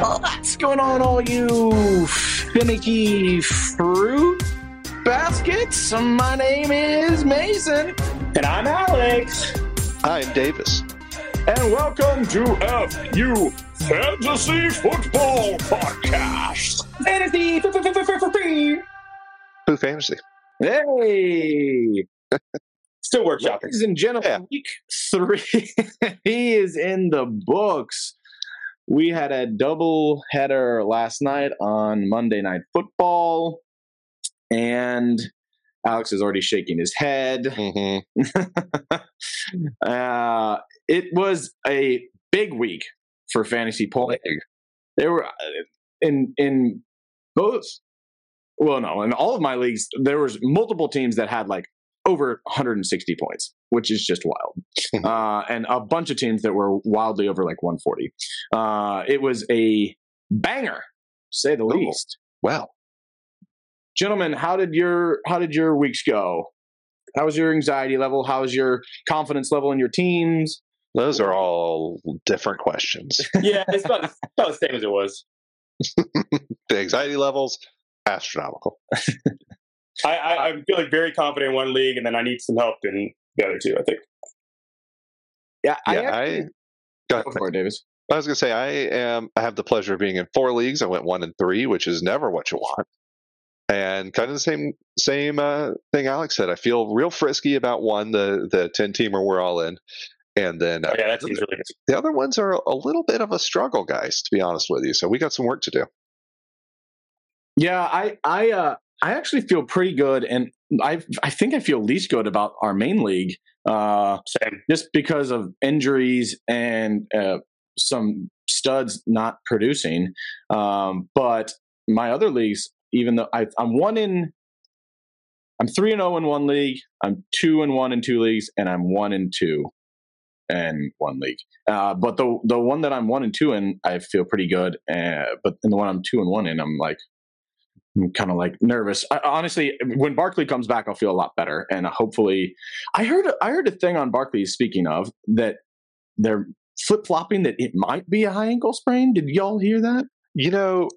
What's going on, all you finicky fruit baskets? My name is Mason. And I'm Alex. I'm Davis. And welcome to FU Fantasy Football Podcast. Fantasy. Who fantasy? Hey! Still workshopping. Ladies and gentlemen, Yeah. week three he is in the books. We had a double header last night on Monday Night Football, and Alex is already shaking his head. hmm uh, it was a big week for fantasy polling. There were uh, in in both. Well, no, in all of my leagues, there was multiple teams that had like over 160 points, which is just wild, uh, and a bunch of teams that were wildly over like 140. Uh, it was a banger, say the Ooh. least. Well, Gentlemen, how did your how did your weeks go? How was your anxiety level? How was your confidence level in your teams? those are all different questions. yeah, it's about, it's about the same as it was. the anxiety levels, astronomical. I, I, I'm feeling very confident in one league, and then I need some help in the other two, I think. Yeah, Yeah, I, I, actually- go ahead. go for it, Davis. I was going to say I am. I have the pleasure of being in four leagues. I went one and three, which is never what you want. And kind of the same same uh, thing Alex said. I feel real frisky about one, the the ten teamer we're all in, and then uh, Oh, yeah, that seems really good. the other ones are a little bit of a struggle, guys. To be honest with you, so we got some work to do. Yeah, I I uh I actually feel pretty good and I I think I feel least good about our main league uh Same. just because of injuries and uh some studs not producing. Um but my other leagues even though I I'm one in I'm 3 and 0 in one league, I'm 2 and 1 in two leagues and I'm 1 and 2 in one league. Uh but the the one that I'm 1 and 2 in I feel pretty good uh but in the one I'm 2 and 1 in I'm like I'm kind of like nervous. I, honestly, when Barkley comes back, I'll feel a lot better, and uh, hopefully, I heard I heard a thing on Barkley. Speaking of that, they're flip flopping that it might be a high ankle sprain. Did y'all hear that? You know,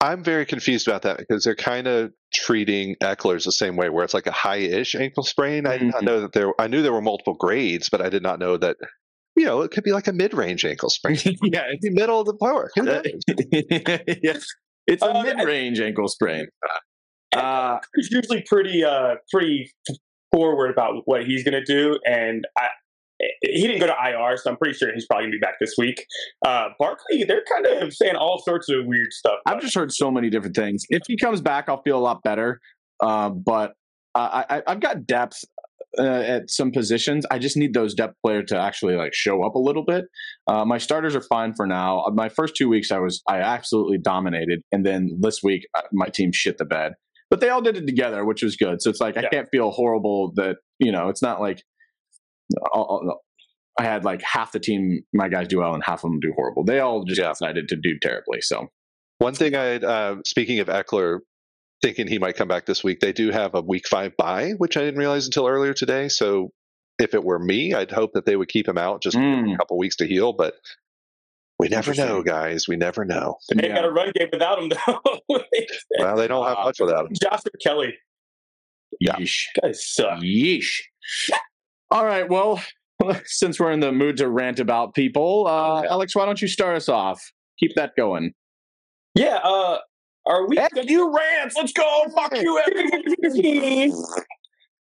I'm very confused about that because they're kind of treating Ekeler's the same way, where it's like a high-ish ankle sprain. I did not mm-hmm. know that there. I knew there were multiple grades, but I did not know that. You know, it could be like a mid-range ankle sprain, yeah, in the middle of the knows? yes, it's a Uh, mid range ankle sprain. Uh, He's usually pretty, uh, pretty forward about what he's going to do, and I, he didn't go to IR, so I'm pretty sure he's probably going to be back this week. Uh, Barkley, they're kind of saying all sorts of weird stuff. I've just heard so many different things. If he comes back, I'll feel a lot better. Uh, but I, I, I've got depth uh, at some positions. I just need those depth players to actually like show up a little bit. Uh, my starters are fine for now. Uh, My first two weeks, I was I absolutely dominated, and then this week uh, my team shit the bed. But they all did it together, which was good. So it's like I can't feel horrible that you know it's not like I'll- I'll- I had like half the team my guys do well and half of them do horrible. They all just Yeah. decided to do terribly. So One thing I, uh, speaking of Ekeler, thinking he might come back this week, they do have a week five bye, which I didn't realize until earlier today. So if it were me, I'd hope that they would keep him out just Mm. a couple weeks to heal. But we never know, guys. We never know. they yeah. got a run game without him, though. Well, they don't have Uh, much without him. Joshua Kelley, Yeah. Yeesh. guys suck. Yeesh. All right. Well, since we're in the mood to rant about people, uh, Yeah. Alex, why don't you start us off? Keep that going. Yeah, uh, are we? F you rants. Let's go. Fuck you.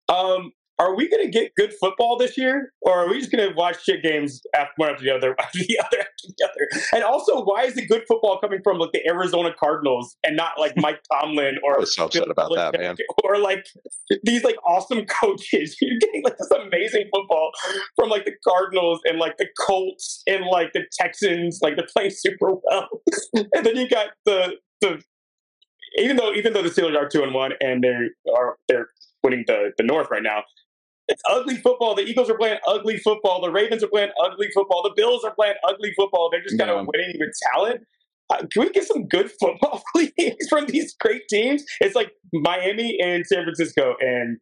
um, are we going to get good football this year, or are we just going to watch shit games after one after the other, after the other, after the other? And also, why is the good football coming from like the Arizona Cardinals and not like Mike Tomlin I or was so upset about that, man. Or like these like awesome coaches? You're getting like this amazing football from like the Cardinals and like the Colts and like the Texans. Like they're playing super well, and then you got the the even though even though the Steelers are two and one and they are they're winning the the North right now. It's ugly football. The Eagles are playing ugly football. The Ravens are playing ugly football. The Bills are playing ugly football. They're just kind Yeah. of winning with talent. Uh, can we get some good football, please, from these great teams? It's like Miami and San Francisco, and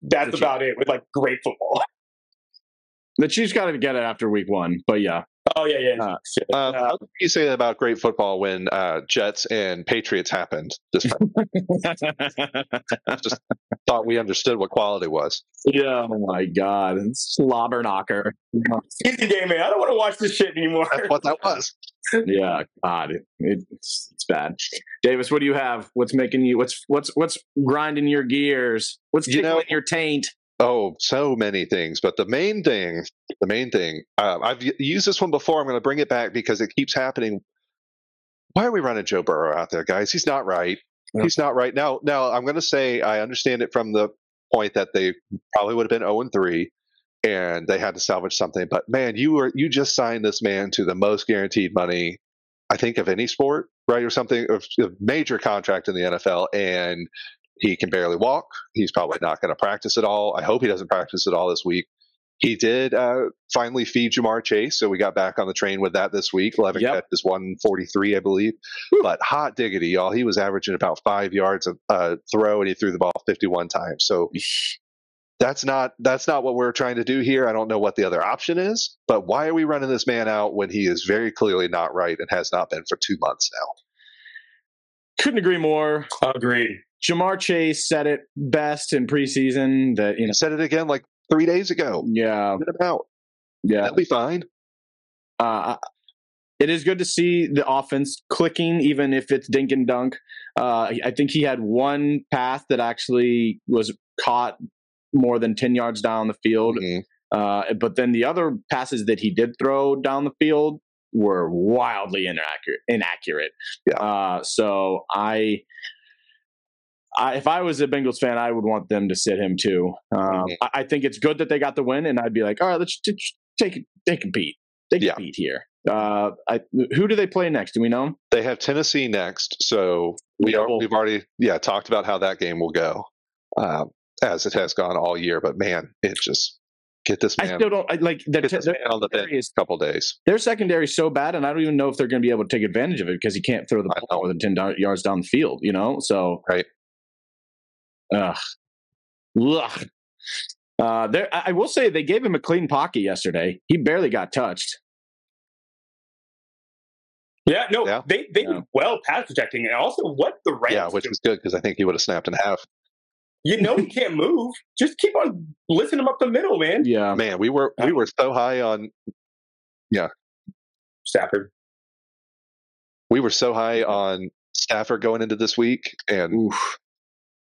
that's The about it with like great football. The Chiefs got to get it after week one, but yeah. Oh yeah, yeah. Uh. Um, Uh, how can you say that about great football when uh, Jets and Patriots happened? Just just thought we understood what quality was. yeah. Oh my God. Slobber knocker. easy game, man. I don't want to watch this shit anymore. That's what that was. yeah. God. It, it's, it's bad. Davis, what do you have? What's making you, what's, what's, what's grinding your gears? What's You know- your taint? Oh, so many things, but the main thing, the main thing, uh, I've used this one before. I'm going to bring it back because it keeps happening. Why are we running Joe Burrow out there, guys? He's not right. Yeah. He's not right. Now, now I'm going to say I understand it from the point that they probably would have been 0 and 3 and they had to salvage something. But man, you were you just signed this man to the most guaranteed money, I think, of any sport, right, or something of a major contract in the NFL, and he can barely walk. He's probably not going to practice at all. I hope he doesn't practice at all this week. He did uh, finally feed Ja'Marr Chase, so we got back on the train with that this week. 11 Yep. catches, 143, I believe. But hot diggity, y'all. He was averaging about five yards a uh, throw, and he threw the ball 51 times. So that's not that's not what we're trying to do here. I don't know what the other option is, but why are we running this man out when he is very clearly not right and has not been for two months now? Couldn't agree more. Agreed. Ja'Marr Chase said it best in preseason that, you know, said it again like three days ago. yeah, Get him out. yeah. That'll be fine. Uh, it is good to see the offense clicking, even if it's dink and dunk. Uh, I think he had one pass that actually was caught more than 10 yards down the field. Mhm. Uh, but then the other passes that he did throw down the field were wildly inaccurate. Inaccurate. Yeah. Uh, so I, I, if I was a Bengals fan, I would want them to sit him too. Um, Mhm. I, I think it's good that they got the win, and I'd be like, all right, let's take it. They compete. They Yeah. compete here. Uh, I, who do they play next? Do we know? They have Tennessee next, so we are. We've already yeah talked about how that game will go, um, as it has gone all year. But man, it just get this man. I still don't I, like their, get this man on the bench is, couple days. their secondary is so bad, and I don't even know if they're going to be able to take advantage of it because he can't throw the ball more than ten yards down the field. You know, so Right. Ugh. Ugh. Uh, there, I I will say they gave him a clean pocket yesterday. He barely got touched. Yeah, no, Yeah. they they Yeah. did well pass protecting, and also what the Rams Yeah, which do. was good because I think he would have snapped in half. You know he can't move. Just keep on lifting him up the middle, man. Yeah, Man, we were we were so high on Yeah, Stafford. we were so high on Stafford going into this week and Oof.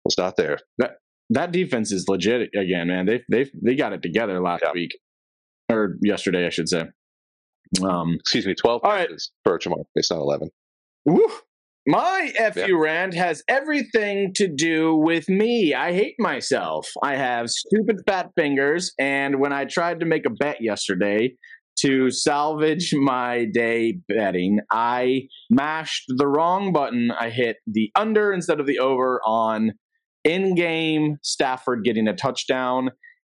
Was not there. that that defense is legit again, man. They they they got it together last Yeah. week or yesterday, I should say. Um, Excuse me, twelve All right. for Ja'Marr. It's not eleven. Woo. My FU rant has everything to do with me. I hate myself. I have stupid fat fingers, and when I tried to make a bet yesterday to salvage my day betting, I mashed the wrong button. I hit the under instead of the over on in game Stafford getting a touchdown,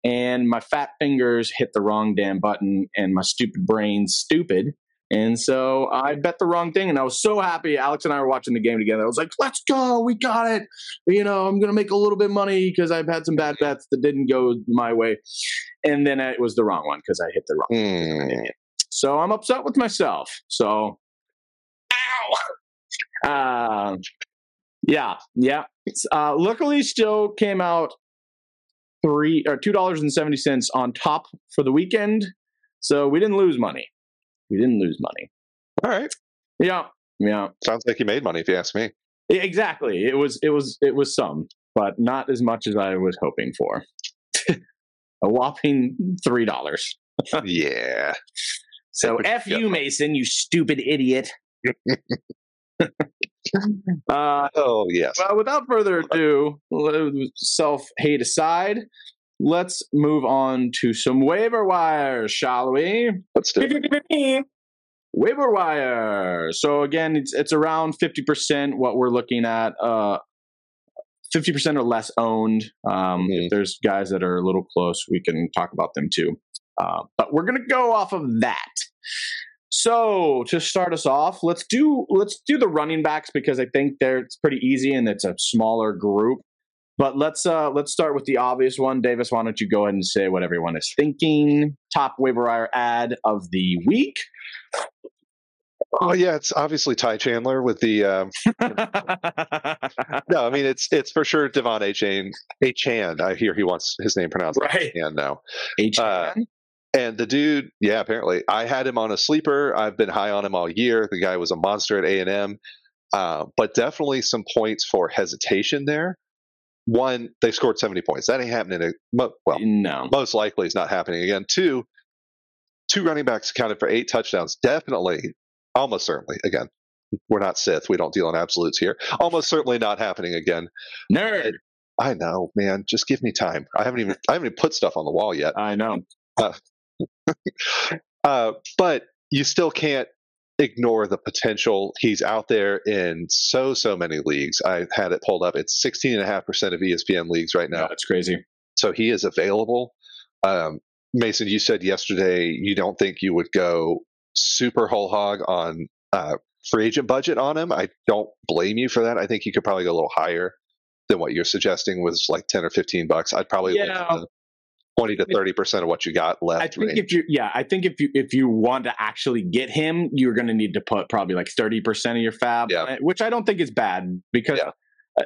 and my fat fingers hit the wrong damn button, and my stupid brain's stupid. And so I bet the wrong thing, and I was so happy. Alex and I were watching the game together. I was like, "Let's go, we got it!" You know, I'm gonna make a little bit of money because I've had some bad bets that didn't go my way, and then it was the wrong one because I hit the wrong. Hmm. So I'm upset with myself. So, ow. Uh, yeah, yeah. Uh, luckily, still came out three or two dollars and seventy cents on top for the weekend. So we didn't lose money. We didn't lose money. All right. Yeah, yeah. Sounds like you made money if you ask me. Exactly. It was it was it was some, but not as much as I was hoping for. A whopping three dollars. yeah. So F you. Mason, you stupid idiot. uh, Oh yes. well, without further ado, self hate aside, let's move on to some waiver wires, shall we? Let's do it. Waiver wire. So again, it's it's around fifty percent what we're looking at. Uh, fifty percent or less owned. Um, Mhm. If there's guys that are a little close, we can talk about them too. Uh, but we're gonna go off of that. So to start us off, let's do let's do the running backs because I think they're it's pretty easy and it's a smaller group. But let's uh let's start with the obvious one. Davis, why don't you go ahead and say what everyone is thinking? Top waiver wire ad of the week. Oh yeah, it's obviously Ty Chandler with the. Um, no, I mean it's it's for sure De'Von Achane A. Chan. I hear he wants his name pronounced Right. Chan now. H- Uh, And the dude, yeah, apparently I had him on a sleeper. I've been high on him all year. The guy was a monster at A and M, uh, but definitely some points for hesitation there. One, they scored seventy points. That ain't happening. Well, no. most likely it's not happening again. Two, two running backs accounted for eight touchdowns. Definitely, almost certainly, again, we're not Sith. We don't deal in absolutes here. Almost certainly not happening again. Nerd. I know, man. Just give me time. I haven't even I haven't even put stuff on the wall yet. I know. Uh, but you still can't ignore the potential. He's out there in so so many leagues. I had it pulled up. It's 16.5% of ESPN leagues right now. That's crazy. so he is available. Um, Mason, you said yesterday you don't think you would go super whole hog on uh, free agent budget on him. I don't blame you for that. I think you could probably go a little higher than what you're suggesting was like 10 or 15 bucks. I'd probably Yeah. the 20 to 30 percent of what you got left. I think range. if you yeah, I think if you if you want to actually get him, you're going to need to put probably like 30% of your FAAB, Yeah. which I don't think is bad because Yeah.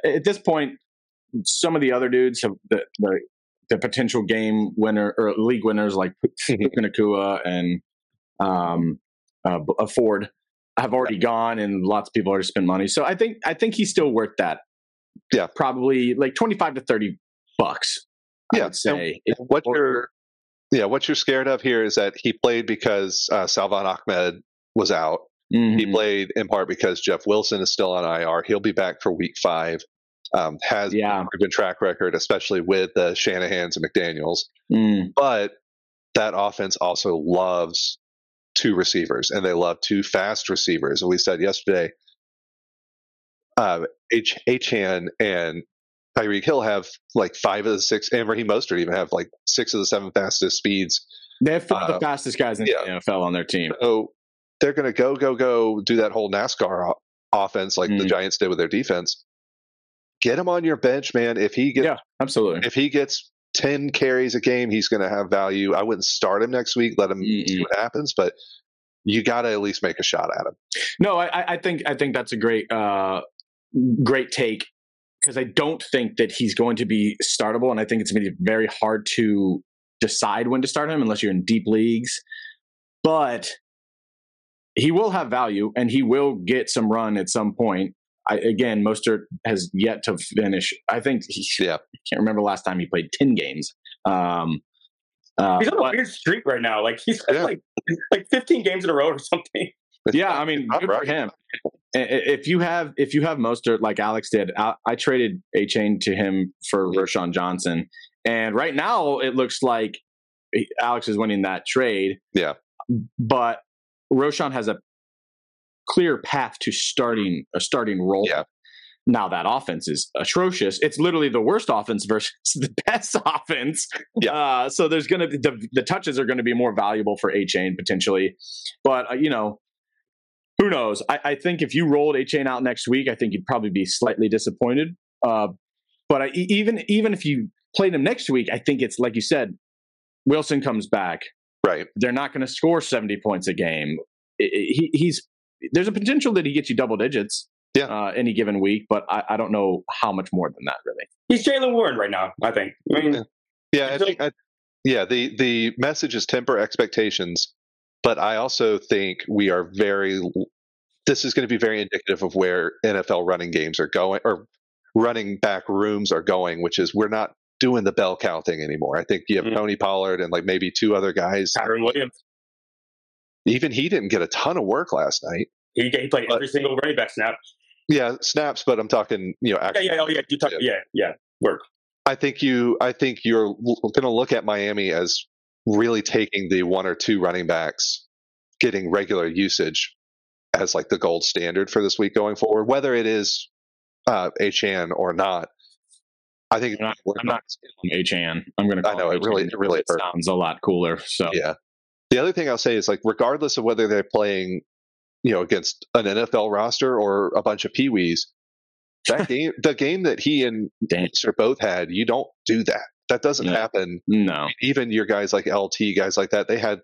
at this point some of the other dudes have the the, the potential game winner or league winners like Mhm. Nacua and um uh, uh, Ford have already gone and lots of people already spent money. So I think I think he's still worth that. Yeah. Probably like 25 to 30 bucks. I Yeah. would say. And what you're yeah, what you're scared of here is that he played because uh, Salvon Ahmed was out. He Mhm. played in part because Jeff Wilson is still on IR. He'll be back for week five. Um, has Yeah. a proven track record, especially with the Shanahans and McDaniels. Mm. But that offense also loves two receivers, and they love two fast receivers. And we said yesterday, uh, H. Achan and Tyreek Hill have like five of the six, and Raheem Mostert even have like six of the seven fastest speeds. They have Uh, the fastest guys in yeah. the NFL on their team. So they're going to go, go, go, do that whole NASCAR offense like the Mm. Giants did with their defense. Get him on your bench, man. If he gets Yeah, absolutely. if he gets 10 carries a game, he's going to have value. I wouldn't start him next week. Let him see Mm-mm. what happens, but you got to at least make a shot at him. No, I, I- I think I think that's a great uh, great take because I don't think that he's going to be startable, and I think it's going to be very hard to decide when to start him unless you're in deep leagues. But he will have value, and he will get some run at some point. I, again, Mostert has yet to finish. I think he Yeah. I can't remember the last time he played ten games. Um, uh, He's on a but- weird streak right now. Like he's Yeah. like like 15 games in a row or something. yeah, I mean, good right. for him. If you have if you have Mostert like Alex did, I, I traded Achane to him for Roschon Johnson, and right now it looks like Alex is winning that trade. Yeah. but Roschon has a clear path to starting a starting role. Yeah. Now that offense is atrocious. It's literally the worst offense versus the best offense. Yeah. Uh, so there's going to be the, the touches are going to be more valuable for Achane potentially, but uh, you know, who knows? I, I think if you rolled Achane out next week, I think you'd probably be slightly disappointed. Uh, but I, e- even even if you played him next week, I think it's like you said, Wilson comes back. Right. They're not going to score seventy points a game. I- I- he, he's there's a potential that he gets you double digits. Yeah. Uh, any given week, but I, I don't know how much more than that really. He's Jaylen Warren right now. I think. I mean, Yeah. I So- think, I, yeah. The, the message is temper expectations, but I also think we are very, this is going to be very indicative of where NFL running games are going or running back rooms are going, which is we're not doing the bell cow thing anymore. I think you have Mhm. Tony Pollard and like maybe two other guys. Kyren Williams. Even he didn't get a ton of work last night. He, he played But- every single running back snap. Yeah, snaps, but I'm talking, you know, Yeah, actually, yeah, oh yeah. You talk, yeah, yeah. Work. I think you, I think you're going to look at Miami as really taking the one or two running backs, getting regular usage as like the gold standard for this week going forward, whether it is uh, Achan or not. I think I'm not- I'm not Achan. I'm going to. I know, it really- it really sounds a lot cooler. So Yeah. The other thing I'll say is like, regardless of whether they're playing, you know, against an NFL roster or a bunch of peewees, that game, the game that he and Dancer both had, you don't do that. That doesn't Yeah. happen. No. Even your guys like LT, guys like that, they had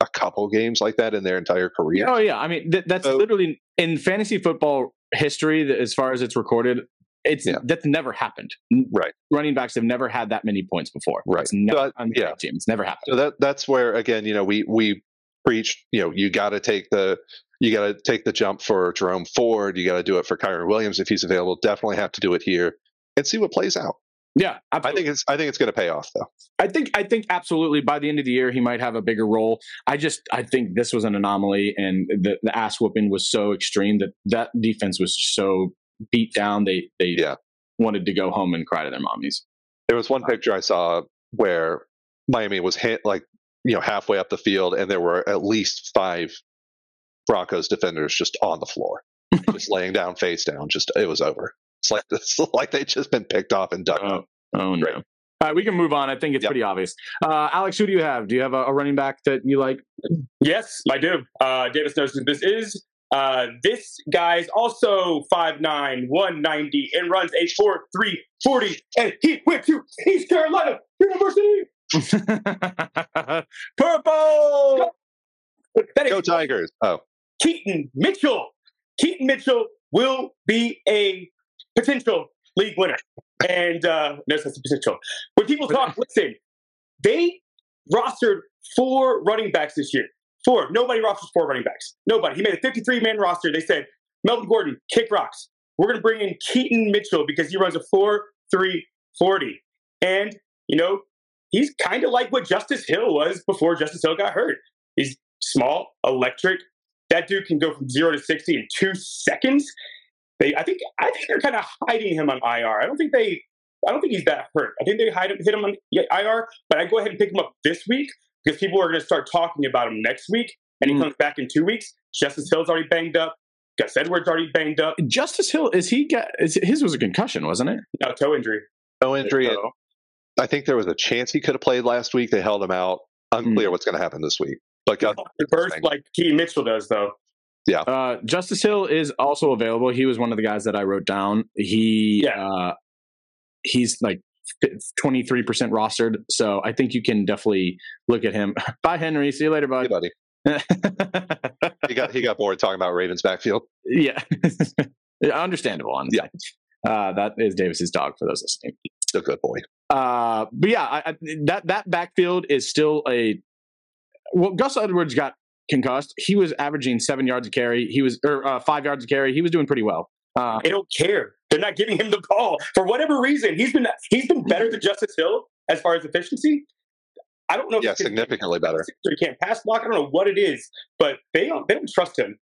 a couple games like that in their entire career. Oh yeah, I mean th- that's So- literally in fantasy football history, as far as it's recorded, it's Yeah. that's never happened. Right. running backs have never had that many points before. Right. It's never So, uh, on the yeah. team. It's never happened. So that that's where again, you know, we we preach, you know, you got to take the you got to take the jump for Jerome Ford. You got to do it for Kyren Williams if he's available. Definitely have to do it here and see what plays out. Yeah, I think it's I think it's going to pay off though. I think I think absolutely by the end of the year he might have a bigger role. I just I think this was an anomaly and the, the ass whooping was so extreme that that defense was so beat down they they Yeah. wanted to go home and cry to their mommies. There was one picture I saw where Miami was hit like you know halfway up the field, and there were at least five Broncos defenders just on the floor, just laying down face down. Just it was over. It's like it's like they just been picked off and dug up. Oh no. Great. All right, we can move on. I think it's Yep. pretty obvious. Uh, Alex, who do you have? Do you have a, a running back that you like? Yes, I do. Uh, Davis knows who this is. Uh, this guy's also 5'9", 190, and runs a 4'3", 40, and he went to East Carolina University. Purple. That is Go Tigers! Oh, Keaton Mitchell. Keaton Mitchell will be a potential league winner. And uh, no, that's a potential. When people talk, listen, they rostered four running backs this year. Four. Nobody rosters four running backs. Nobody. He made a 53 man roster. They said, Melvin Gordon, kick rocks. We're going to bring in Keaton Mitchell because he runs a 4 3 40. And, you know, he's kind of like what Justice Hill was before Justice Hill got hurt. He's small, electric. That dude can go from zero to 60 in two seconds. They, I think, I think they're kind of hiding him on IR. I don't think they, I don't think he's that hurt. I think they hide him, hit him on IR, but I go ahead and pick him up this week because people are going to start talking about him next week, and he Mm. comes back in two weeks. Justice Hill's already banged up. Gus Edwards already banged up. Justice Hill is he got is, his was a concussion, wasn't it? No toe injury. no injury. and I think there was a chance he could have played last week. They held him out. Unclear what's going to happen this week. But got First, like Keaton Mitchell does, though. Uh, Justice Hill is also available. He was one of the guys that I wrote down. He Yeah. uh, he's like twenty three percent rostered, so I think you can definitely look at him. Bye, Henry. See you later, hey, buddy. He got he got bored talking about Ravens backfield. yeah, understandable. Honestly. Uh, that is Davis's dog for those listening. Still good boy. Uh, but yeah, I, I, that that backfield is still a. Well, Gus Edwards got concussed. He was averaging seven yards a carry. He was or uh, five yards a carry. He was doing pretty well. Uh, They don't care. They're not giving him the ball for whatever reason. He's been he's been better than Justice Hill as far as efficiency. I don't know. if Yeah, he can- significantly better. He can't pass block. I don't know what it is, but they don't they don't trust him.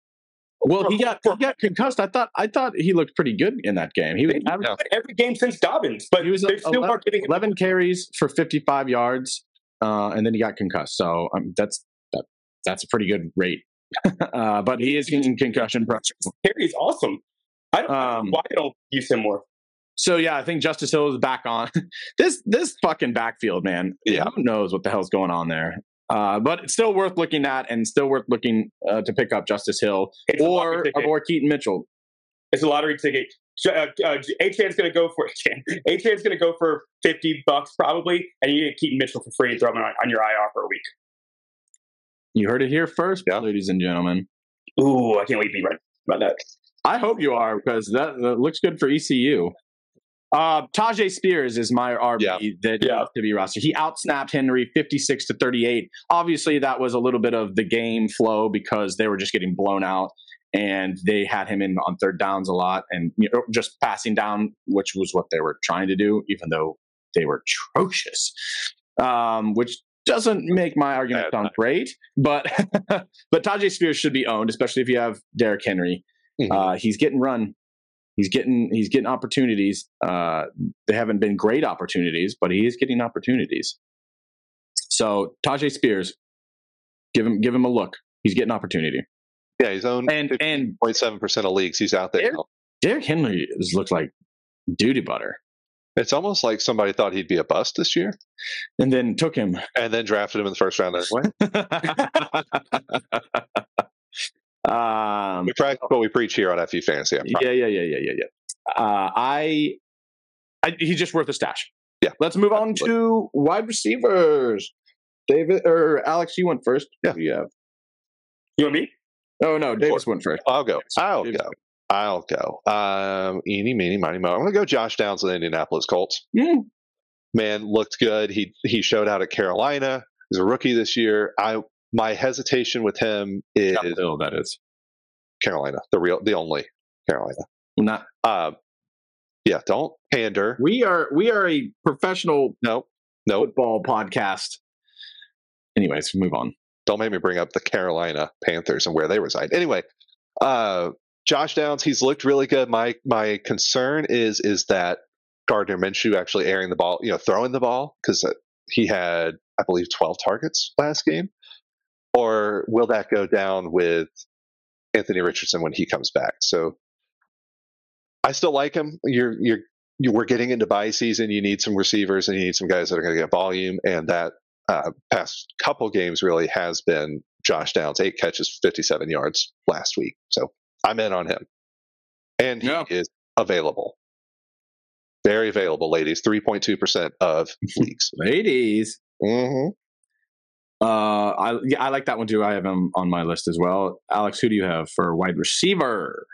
well, he got he got concussed. I thought I thought he looked pretty good in that game. He was They've every game since Dobbins, but He was they still 11 aren't giving him. eleven carries for fifty five yards, uh, and then he got concussed. So um, that's that, that's a pretty good rate. uh, but he is getting concussion pressure. Perry is awesome. I don't Um, know why don't use him more. So yeah, I think Justice Hill is back on this this fucking backfield, man. Yeah. who knows what the hell's going on there? Uh, but it's still worth looking at, and still worth looking uh, to pick up Justice Hill It's or or Keaton Mitchell. It's a lottery ticket. Uh, uh, Achan's going to go for Achan's going to go for fifty bucks probably, and you get Keaton Mitchell for free and throw him on, on your IR for a week. You heard it here first, Yeah. ladies and gentlemen. Ooh, I can't wait to be right about that. I hope you are because that, that looks good for ECU. Uh, Tyjae Spears is my RB Yeah. that Yeah. to be rostered. He outsnapped Henry 56 to 38. Obviously, that was a little bit of the game flow because they were just getting blown out and they had him in on third downs a lot and you know, just passing down, which was what they were trying to do, even though they were atrocious. Um, which doesn't make my argument sound great, but but Tyjae Spears should be owned, especially if you have Derrick Henry. Mhm. Uh, he's getting run. He's getting he's getting opportunities. Uh, they haven't been great opportunities, but he is getting opportunities. So Tyjae Spears, give him give him a look. He's getting opportunity. yeah, he's owned And and 0.7 percent of leagues. He's out there. There- Derrick Henry is, looks like duty butter, It's almost like somebody thought he'd be a bust this year, and then took him. and then drafted him in the first round anyway. um, we practice what we preach here on FE Fantasy. Yeah, yeah, yeah, yeah, yeah, yeah. uh, I, I he's just worth a stash. Yeah, Let's move on to wide receivers. David or Alex, you went first. Yeah. You have? You and me? Oh no, Davis went first. I'll go. I'll Davis. go. I'll go. Um, eeny, meeny, miny, mo. I'm going to go Josh Downs with the Indianapolis Colts. Mm. Man, looked good. He he showed out at Carolina. He's a rookie this year. I my hesitation with him is Bill, that is Carolina, the real, the only Carolina. not. Uh, yeah, don't pander. We are we are a professional No, no, football podcast. Anyways, move on. don't make me bring up the Carolina Panthers and where they reside. Anyway, uh, Josh Downs, he's looked really good. My my concern is is that Gardner Minshew actually airing the ball, you know, throwing the ball because he had, I believe, twelve targets last game, or will that go down with Anthony Richardson when he comes back? So I still like him. You're you're you, we're getting into bye season. You need some receivers and you need some guys that are going to get volume, and that uh, past couple games really has been Josh Downs, eight catches, 57 yards last week. So I'm in on him. And he Yeah. is available. Very available, ladies. 3.2% of leagues. Ladies. Mm-hmm. Uh, I yeah, I like that one too. I have him on my list as well. Alex, who do you have for wide receivers?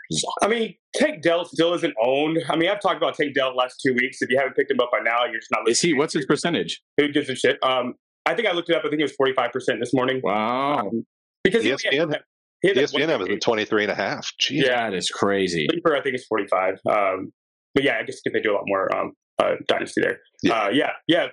I mean, Tank Dell still isn't owned. I mean, I've talked about Tank Dell last two weeks. If you haven't picked him up by now, you're just not Is he? What's his percentage? Who gives a shit? Um, I think I looked it up. I think it was 45% this morning. Wow, Um, because he, ESPN he had that ESPN one was game. at 23 and a half. Jeez. that is crazy. Sleeper, I think it's 45. Um, but yeah, I guess they do a lot more um, uh, dynasty there. Yeah. Uh, yeah, yeah,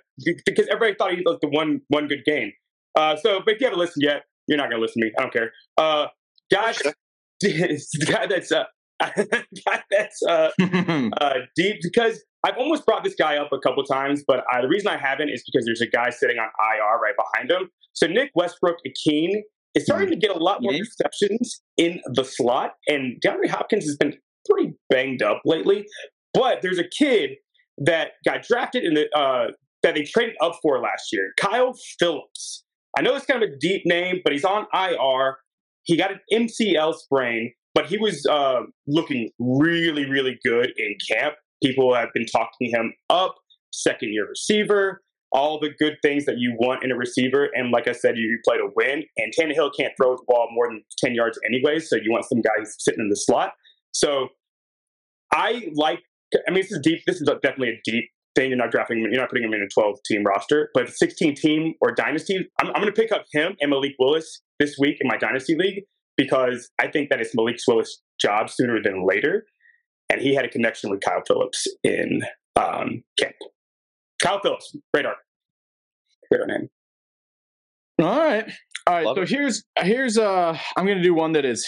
because everybody thought he was the one one good game. Uh, so, but if you haven't listened yet, you're not going to listen to me. I don't care. Uh, Josh, this guy that's uh, guy that's uh, uh, deep because I've almost brought this guy up a couple times, but uh, the reason I haven't is because there's a guy sitting on IR right behind him. So Nick Westbrook Akeen is starting to get a lot more receptions in the slot, and DeAndre Hopkins has been pretty banged up lately. But there's a kid that got drafted in the uh, that they traded up for last year, Kyle Phillips. I know it's kind of a deep name, but he's on IR. He got an MCL sprain, but he was uh, looking really, really good in camp. People have been talking him up, second year receiver, all the good things that you want in a receiver. And like I said, you play to win. And Tannehill can't throw the ball more than 10 yards anyway, so you want some guys sitting in the slot. So I like, I mean, this is deep. This is definitely a deep thing. You're not drafting him, you're not putting him in a 12 team roster, but 16 team or dynasty, I'm, I'm going to pick up him and Malik Willis this week in my dynasty league because I think that it's Malik Willis' job sooner than later. And he had a connection with Kyle Phillips in um, camp. Kyle Phillips, radar. Radar name. All right, all right. Love so it. here's here's uh, I'm going to do one that is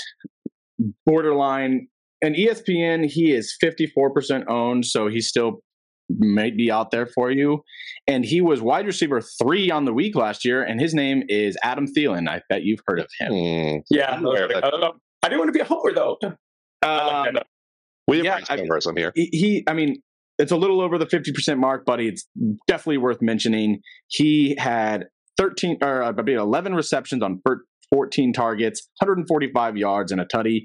borderline. And ESPN, he is 54% owned, so he still might be out there for you. And he was wide receiver three on the week last year, and his name is Adam Thielen. I bet you've heard of him. Hmm. Yeah, I'm aware of that. I don't know. I didn't want to be a homer though. I like Um, that. We Yeah, I- conversation here. he, he i mean it's a little over the 50% mark buddy. it's definitely worth mentioning he had 13 or I mean, 11 receptions on 14 targets 145 yards and a tutty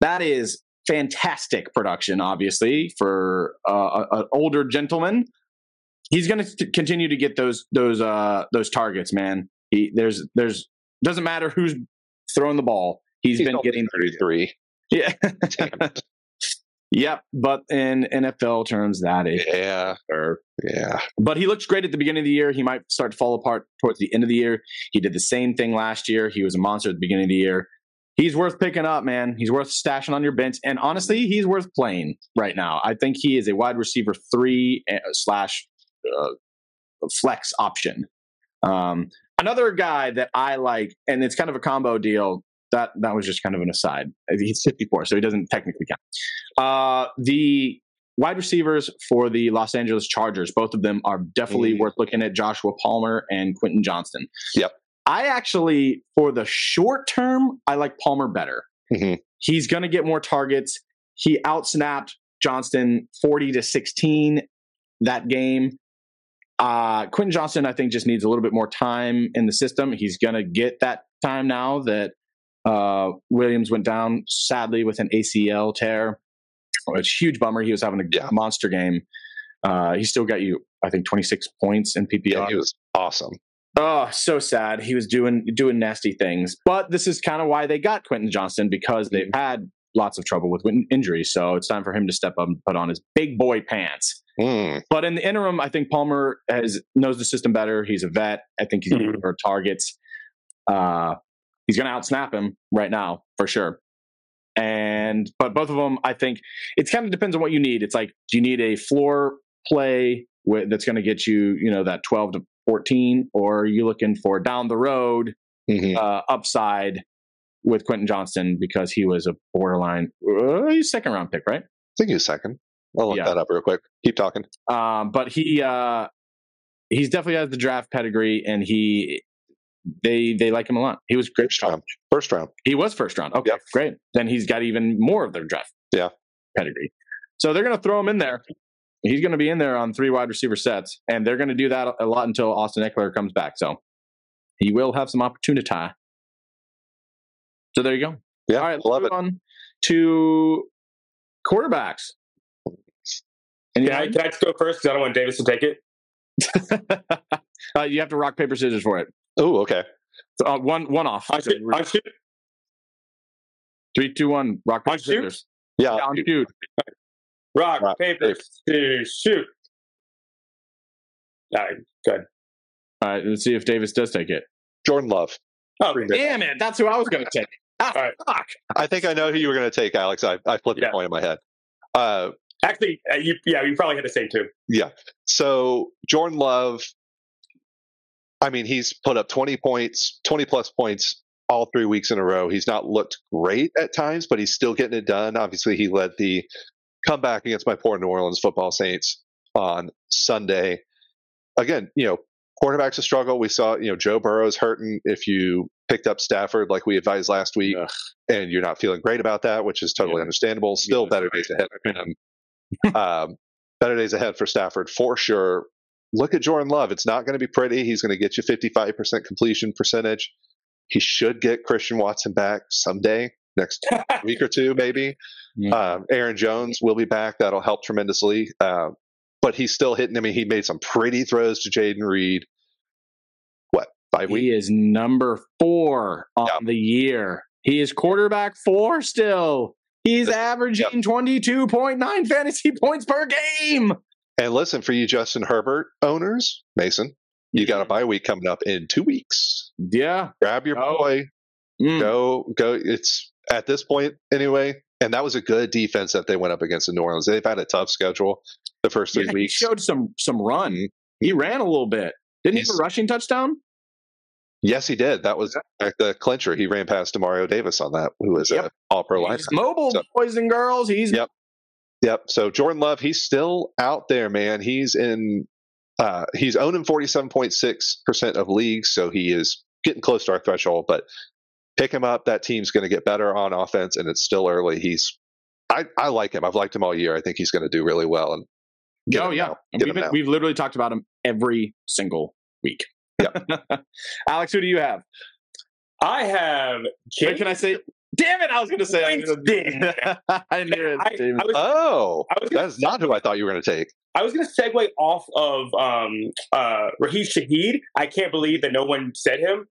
that is fantastic production obviously for uh, an older gentleman he's going to continue to get those those uh those targets man he there's there's doesn't matter who's throwing the ball he's He's been getting 33. yeah. Yep, but in NFL terms, that is Yeah. fair. Yeah. But he looks great at the beginning of the year. He might start to fall apart towards the end of the year. He did the same thing last year. He was a monster at the beginning of the year. He's worth picking up, man. He's worth stashing on your bench, and honestly, he's worth playing right now. I think he is a wide receiver three uh, slash uh, flex option. Um, another guy that I like, and it's kind of a combo deal. That that was just kind of an aside. He's 54, so he doesn't technically count. Uh, the wide receivers for the Los Angeles Chargers, both of them are definitely Mm. worth looking at. Joshua Palmer and Quentin Johnston. Yep. I actually, for the short term, I like Palmer better. Mhm. He's going to get more targets. He outsnapped Johnston 40 to 16 that game. Uh, Quentin Johnston, I think, just needs a little bit more time in the system. He's going to get that time now that uh, Williams went down sadly with an ACL tear It's a huge bummer. He was having a Yeah. monster game. Uh, he still got you, I think, 26 points in PPR. Yeah, he was awesome. Oh, so sad. He was doing doing nasty things. But this is kind of why they got Quentin Johnston because they've had lots of trouble with injuries. So it's time for him to step up and put on his big boy pants. Mm, But in the interim, I think Palmer has knows the system better. He's a vet. I think he's Mhm. for targets. Uh, he's going to outsnap him right now for sure. And but both of them, I think it kind of depends on what you need. It's like, do you need a floor play with, that's going to get you, you know, that twelve to fourteen, or are you looking for down the road mhm. uh, upside with Quentin Johnston because he was a borderline uh, second round pick, right? I think he was second. I'll look Yeah. that up real quick. Keep talking. Um, but he uh, he's definitely has the draft pedigree, and he they they like him a lot. He was great. First round. First round. He was first round. Okay, Yep. great. Then he's got even more of their draft. Yeah. pedigree. So they're going to throw him in there. He's going to be in there on three wide receiver sets, and they're going to do that a lot until Austin Ekeler comes back. So he will have some opportunity. So there you go. Yeah, All right, let's love move it. on to quarterbacks. And Can I, can I just go first because I don't want Davis to take it? uh, you have to rock paper scissors for it. Oh, okay. So, uh, one one off. I should, I should, Three, two, one. Rock paper On shoot? scissors. Yeah. Down shoot. rock, Rock, paper, paper. scissors, shoot. All right, good. All right, let's see if Davis does take it. Jordan Love. Oh, Damn it! That's who I was going to take. Ah, All right. fuck. I think I know who you were going to take, Alex. I, I flipped Yeah. the coin in my head. Uh, actually, uh, you, yeah, you probably had to say too. yeah. So Jordan Love, I mean, he's put up 20 points, 20 plus points all three weeks in a row. He's not looked great at times, but he's still getting it done. Obviously, he led the comeback against my poor New Orleans football Saints on Sunday. Again, you know, quarterback's a struggle. We saw, you know, Joe Burrow's hurting if you picked up Stafford like we advised last week, Ugh. and you're not feeling great about that, which is totally Yeah. understandable. Still Yeah, better that's days ahead for him. um, better days ahead for Stafford for sure. Look at Jordan Love. It's not going to be pretty. He's going to get you 55% completion percentage. He should get Christian Watson back someday, next week or two, maybe. Yeah. Um, Aaron Jones will be back. That'll help tremendously. Uh, but he's still hitting. I mean, he made some pretty throws to Jayden Reed. What, five weeks? He is number four on Yeah. the year. He is quarterback four still. He's This- averaging 22.9 fantasy points per game. And listen, for you Justin Herbert owners, Mason, you got a bye week coming up in two weeks. Yeah. Grab your Oh. boy, Mm. go, go. It's at this point anyway. And that was a good defense that they went up against in New Orleans. They've had a tough schedule the first three Yeah, he weeks. showed some some run. He ran a little bit. Didn't he have a rushing touchdown? Yes, he did. That was the clincher. He ran past Demario Davis on that, who was Yep. a All Pro. He's mobile, So- boys and girls. He's Yep. Yep. So Jordan Love, he's still out there, man. He's in. Uh, he's owning forty seven point six percent of leagues, so he is getting close to our threshold. But pick him up. That team's going to get better on offense, and it's still early. He's. I, I like him. I've liked him all year. I think he's going to do really well. And get oh yeah. And we've, him now. we've literally talked about him every single week. Yeah. Alex, who do you have? I have Wait, can I say? Damn it! I was going to say. I. I knew it. I. I was, Oh, I was that's not who I thought you were going to take. I was going to segue off of um, uh, Rashid Shaheed. I can't believe that no one said him.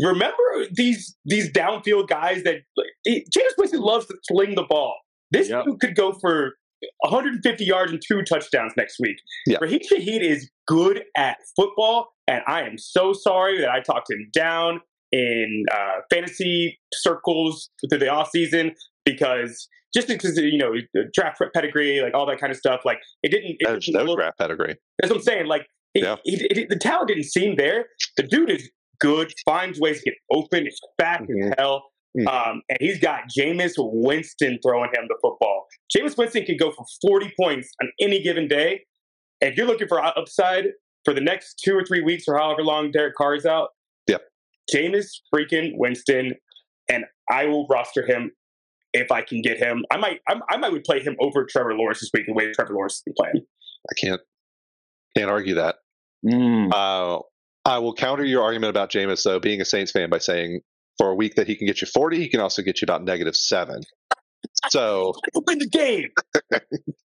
Remember these these downfield guys that like, Jameis Winston loves to sling the ball. This Yep. dude could go for 150 yards and two touchdowns next week. Yeah. Rashid Shaheed is good at football, and I am so sorry that I talked him down in uh, fantasy circles through the off season because just because you know draft pedigree, like all that kind of stuff, like it didn't. It That's didn't no look- draft pedigree. that's what I'm saying. Like, it, Yeah. it- it- the talent didn't seem there. The dude is good, finds ways to get open, is fast Mhm. as hell. Mhm. Um, and he's got Jameis Winston throwing him the football. Jameis Winston can go for 40 points on any given day. If you're looking for upside for the next two or three weeks or however long Derek Carr is out. Jameis freaking Winston, and I will roster him if I can get him. I might, I, I might would play him over Trevor Lawrence this week the way Trevor Lawrence been playing. I can't can't argue that. Mm. Uh, I will counter your argument about Jameis, though, being a Saints fan, by saying for a week that he can get you 40, he can also get you about negative seven. So win the game.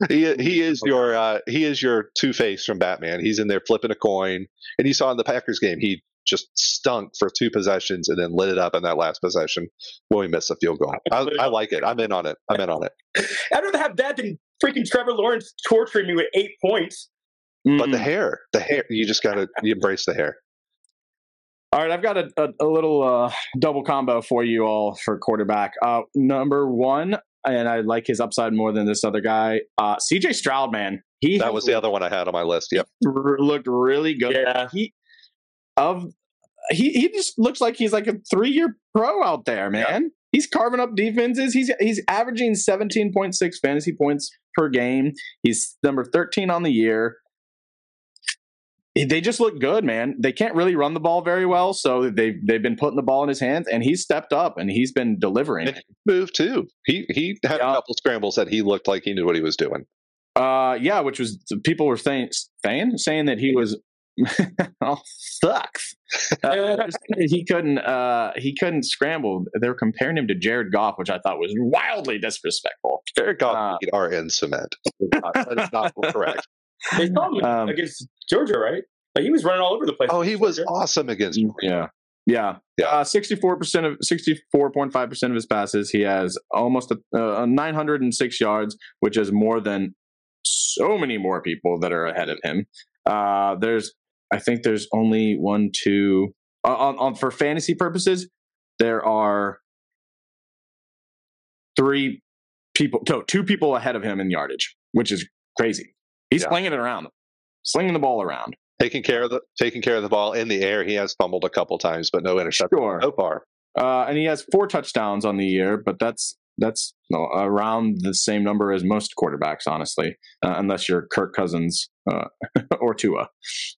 he he is your uh, he is your Two Face from Batman. He's in there flipping a coin, and you saw in the Packers game he just stunk for two possessions and then lit it up in that last possession when we missed a field goal. I, I like it. I'm in on it. I'm in on it. I'd rather have that than freaking Trevor Lawrence torturing me with eight points. But the Mm. hair, the hair, you just got to embrace the hair. All right, I've got a, a, a little uh, double combo for you all for quarterback. Uh, number one, and I like his upside more than this other guy. Uh, CJ Stroud, man, he That has was the other one I had on my list. Yep. r- looked really good. Yeah. He of he he just looks like he's like a three year pro out there, man. He's carving up defenses. He's he's averaging seventeen point six fantasy points per game. He's number thirteen on the year. They just look good, man. They can't really run the ball very well, so they've they've been putting the ball in his hands, and he's stepped up and he's been delivering. And move too. He he had Yeah. a couple scrambles that he looked like he knew what he was doing. Uh, yeah, which was people were saying saying saying that he was oh sucks. Uh, he couldn't uh he couldn't scramble. They were comparing him to Jared Goff, which I thought was wildly disrespectful. Jared Goff Uh, beat are in cement. that is not correct. They saw him Um, against Georgia, right? Like he was running all over the place. Oh, he was Georgia. awesome against. Yeah. Yeah. Yeah. Uh, 64% of 64.5% of his passes. He has almost a, uh, 906 yards, which is more than so many more people that are ahead of him. Uh, there's, I think there's only one, two, on, on for fantasy purposes, there are three people, no, two people ahead of him in yardage, which is crazy. He's Yeah. slinging it around, slinging the ball around. taking care of the taking care of the ball in the air. He has fumbled a couple times, but no interception Sure. so far. Uh, and he has four touchdowns on the year, but that's that's you know, around the same number as most quarterbacks, honestly, uh, unless you're Kirk Cousins uh, or Tua.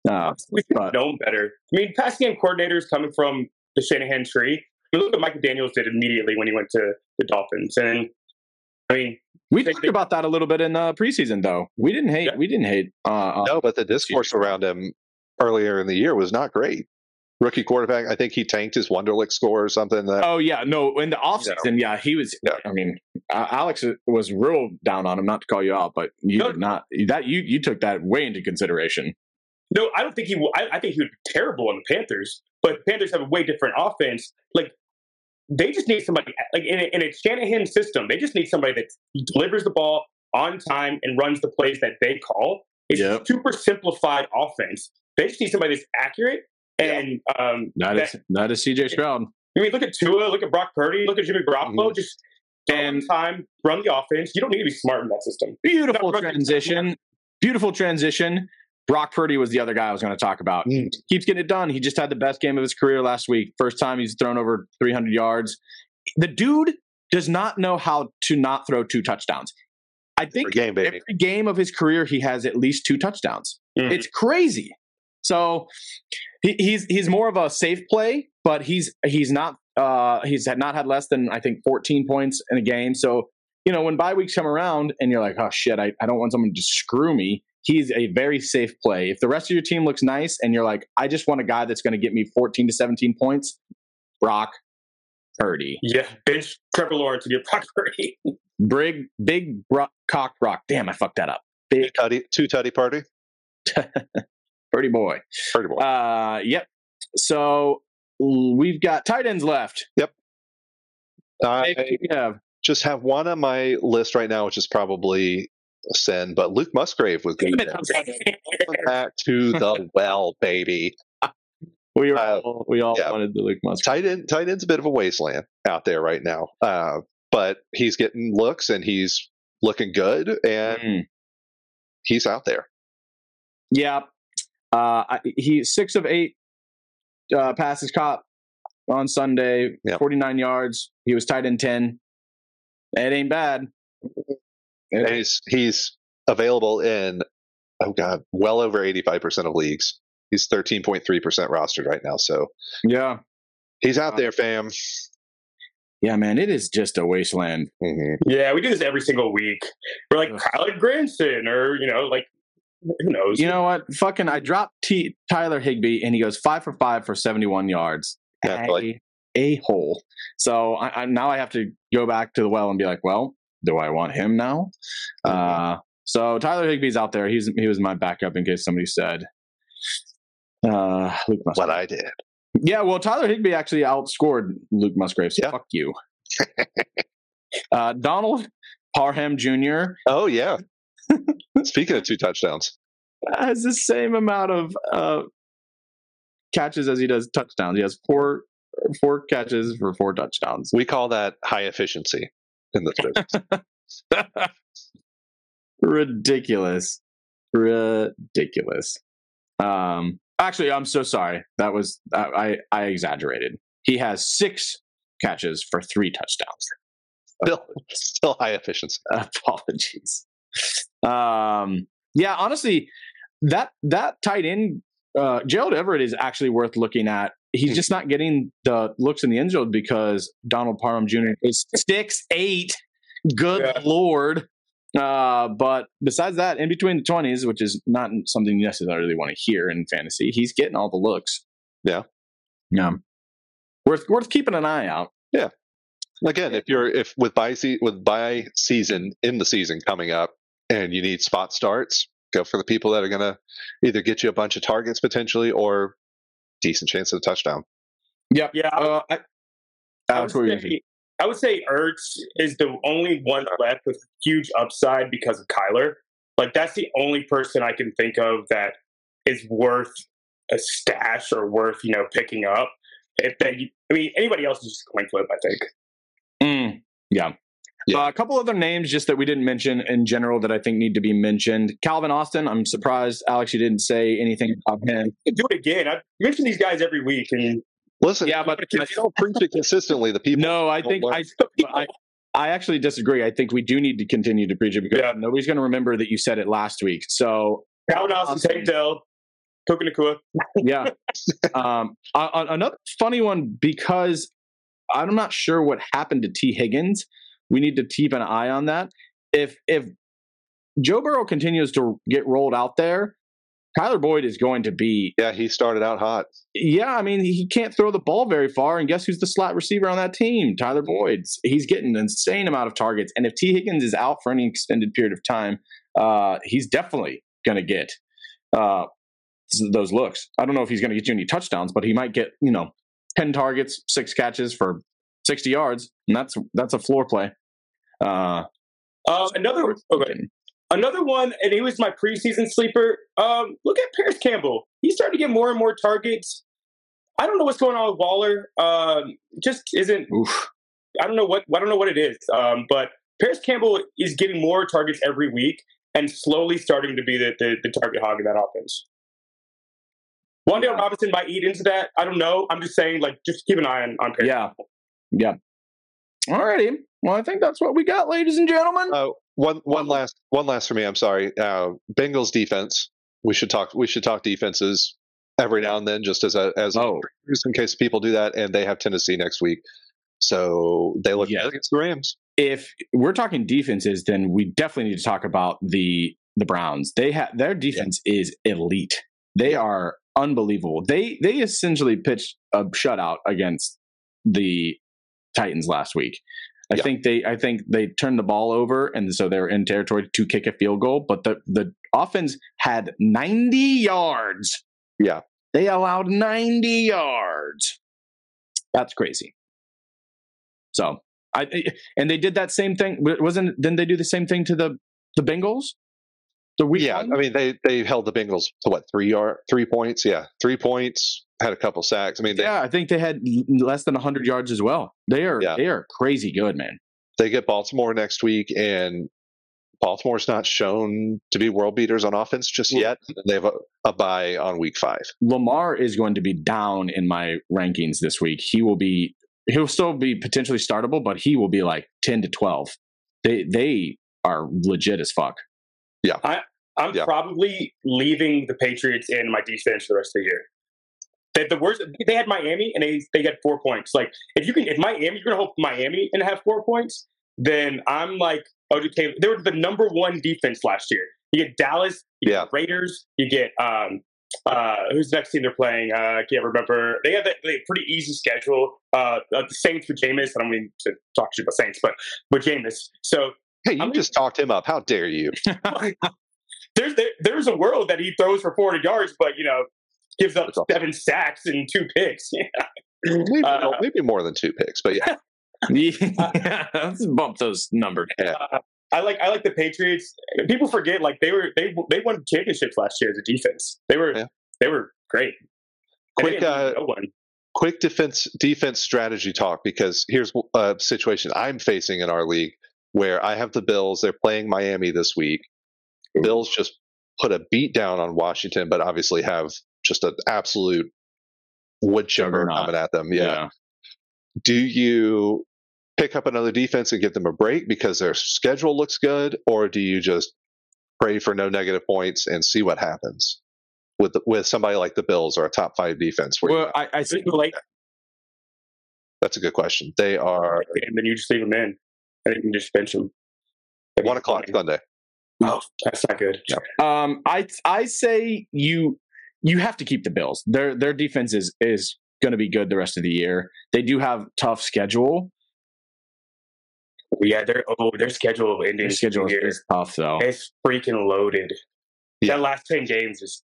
Uh, We should have but- known better. I mean, passing game coordinators coming from the Shanahan tree. I mean, look what Michael Daniels did immediately when he went to the Dolphins, and I mean, we They- talked they- about that a little bit in the preseason, though. We didn't hate. Yeah. We didn't hate. Uh, uh, No, but the discourse around him earlier in the year was not great. Rookie quarterback, I think he tanked his Wonderlic score or something. That Oh yeah, no. In the offseason, yeah, he was. Yeah. I mean, Alex was real down on him. Not to call you out, but you No. did not that you you took that way into consideration. no, I don't think he. will- I, I think he would be terrible on the Panthers. But the Panthers have a way different offense. Like they just need somebody like in a, in a Shanahan system. They just need somebody that delivers the ball on time and runs the plays that they call. It's a Yep. super simplified offense. They just need somebody that's accurate and um, That is that is CJ Stroud. I mean, look at Tua, look at Brock Purdy, look at Jimmy Garoppolo. Just And- and time, run the offense. You don't need to be smart in that system. Beautiful Not running- transition. Beautiful transition. Brock Purdy was the other guy I was going to talk about. Mm. Keeps getting it done. He just had the best game of his career last week. First time he's thrown over 300 yards. The dude does not know how to not throw two touchdowns. I for think game, every game of his career he has at least two touchdowns. Mhm. It's crazy. So he, he's he's more of a safe play, but he's he's not uh, he's had not had less than I think 14 points in a game. So you know when bye weeks come around and you're like, oh shit, I, I don't want someone to screw me. He's a very safe play. If the rest of your team looks nice and you're like, I just want a guy that's going to get me 14 to 17 points, Brock Purdy, Yeah, bench Trevor Lawrence and get Brock Purdy. big big bro- cock Brock. Damn, I fucked that up. Big tutty, two tutty party. Purdy boy. Pretty boy. Uh, yep. So we've got tight ends left. Yep. I have just have one on my list right now, which is probably a sin, but Luke Musgrave was good. Back to the well, baby. we Uh, all, we all yeah. wanted the Luke Musgrave. Tight end, tight end's a bit of a wasteland out there right now, uh, but he's getting looks and he's looking good, and Mm. he's out there. Yeah. Uh, I- he six of eight uh, passes caught on Sunday, Yep. 49 yards. He was tight in 10. It ain't bad. And he's he's available in oh god, well over eighty five percent of leagues. He's thirteen point three percent rostered right now, so Yeah. he's out there, fam. Yeah, man, it is just a wasteland. hmm Yeah, we do this every single week. We're like Ugh. Kylen Granson, or you know, like who knows? You know what? Fucking, I dropped T- Tyler Higbee and he goes five for five for 71 yards. A, hole. So I, I, now I have to go back to the well and be like, well, do I want him now? Uh, so Tyler Higbee's out there. He's he was my backup in case somebody said. Uh, Luke Musgrave. What I did. Yeah, well, Tyler Higbee actually outscored Luke Musgrave. So Yeah. fuck you. uh, Donald Parham Jr. Oh yeah. Speaking of two touchdowns, has the same amount of uh, catches as he does touchdowns. He has four four catches for four touchdowns. we call that high efficiency in this business. Ridiculous. Ridiculous. Um actually I'm so sorry. That was I I exaggerated. He has 6 catches for 3 touchdowns. still, still high efficiency. Apologies. Um yeah, honestly that that tight end uh Gerald Everett is actually worth looking at. He's just not getting the looks in the end zone because Donald Parham Jr. is six eight. Good Yeah. lord. Uh, but besides that, in between the twenties, which is not something you necessarily want to hear in fantasy, he's getting all the looks. Yeah. Yeah. Worth worth keeping an eye out. Yeah. Again, if you're if with by se- with by season in the season coming up, and you need spot starts, go for the people that are going to either get you a bunch of targets potentially or decent chance of a touchdown. Yep. Yeah, I- Uh, I, I would, you gonna say? say, I would say Ertz is the only one left with huge upside because of Kyler. Like that's the only person I can think of that is worth a stash or worth you know picking up. If that, I mean, anybody else is just a coin flip. I think. Mm, yeah. Yeah. Uh, a couple other names just that we didn't mention in general that I think need to be mentioned. Calvin Austin. I'm surprised, Alex, you didn't say anything about him. Do it again. I mention these guys every week, and Listen, Yeah, but if you don't preach it consistently, the people no, I think. I, I I actually disagree. I think we do need to continue to preach it because Yeah. nobody's going to remember that you said it last week. So Calvin Austin, Awesome. Tank Dell, Puka Nacua. yeah. um, a- a- another funny one because I'm not sure what happened to Tee Higgins. We need to keep an eye on that. If if Joe Burrow continues to get rolled out there, Tyler Boyd is going to be yeah, he started out hot. yeah, I mean, he can't throw the ball very far. And guess who's the slot receiver on that team? Tyler Boyd. He's getting an insane amount of targets. And if Tee Higgins is out for any extended period of time, uh, he's definitely going to get uh, those looks. I don't know if he's going to get you any touchdowns, but he might get, you know, 10 targets, six catches for 60 yards. And that's that's a floor play. Uh, Uh, another okay. Another one, and he was my preseason sleeper. Um, look at Parris Campbell. He's starting to get more and more targets. I don't know what's going on with Waller. Um, just isn't. Oof. I don't know what. I don't know what it is. Um, but Parris Campbell is getting more targets every week and slowly starting to be the the, the target hog in that offense. Wan'Dale Robinson might eat into that. I don't know. I'm just saying, like, just keep an eye on on Parris. Yeah. Yeah. Alrighty. Well, I think that's what we got, ladies and gentlemen. Uh, one one last one last for me. I'm sorry. Uh, Bengals defense. We should talk. We should talk defenses every now and then, just as a as Oh. just in case people do that. And they have Tennessee next week, so they look Yes. against the Rams. if we're talking defenses, then we definitely need to talk about the the Browns. They have their defense is elite. They are unbelievable. They they essentially pitched a shutout against the Titans last week. I Yeah. think they I think they turned the ball over and so they're in territory to kick a field goal, but the the offense had 90 yards. Yeah. They allowed 90 yards. That's crazy. So, I and they did that same thing. Wasn't didn't they do the same thing to the the Bengals? The week yeah, one? I mean they they held the Bengals to what three yard three points. Yeah, three points. Had a couple sacks. I mean they yeah, I think they had less than 100 yards as well. They are Yeah. they are crazy good, man. they get Baltimore next week, and Baltimore's not shown to be world beaters on offense just yet. They have a, a bye on week five. Lamar is going to be down in my rankings this week. He will be he'll still be potentially startable, but he will be like 10 to 12. They they are legit as fuck. Yeah. I, I'm Yeah. probably leaving the Patriots in my defense for the rest of the year. They, the worst, they had Miami and they they got four points. Like if you can, if Miami, you're gonna hope Miami and have four points, then I'm like OJK. They were the number one defense last year. You get Dallas, you Yeah. get Raiders, you get um uh who's the next team they're playing? Uh, I can't remember. They have a pretty easy schedule. Uh, uh, the Saints with Jameis. And I don't mean to talk shit about Saints, but with Jameis. So Hey, you I mean- just talked him up. How dare you? there's there, there's a world that he throws for 400 yards, but you know gives up That's seven sacks and two picks. Maybe, Uh, maybe more than two picks, but yeah. yeah, let's bump those numbers. I like I like the Patriots. People forget like they were they they won championships last year as a defense. They were Yeah. they were great. Quick, uh, no one. quick defense defense strategy talk because here's a situation I'm facing in our league where I have the Bills. They're playing Miami this week. Bills just put a beat down on Washington, but obviously have just an absolute wood chipper coming at them. Yeah. Do you pick up another defense and give them a break because their schedule looks good, or do you just pray for no negative points and see what happens with the, with somebody like the Bills or a top five defense? Where Well, I, I think late, that's a good question. They are and then you just leave them in, and you can just bench them. one o'clock Sunday. Oh, that's not good. Um, I I say you you have to keep the Bills. Their their defense is is going to be good the rest of the year. They do have tough schedule. Yeah, their oh their schedule ending Their schedule is, here is tough though. it's freaking loaded. Yeah. That last ten games is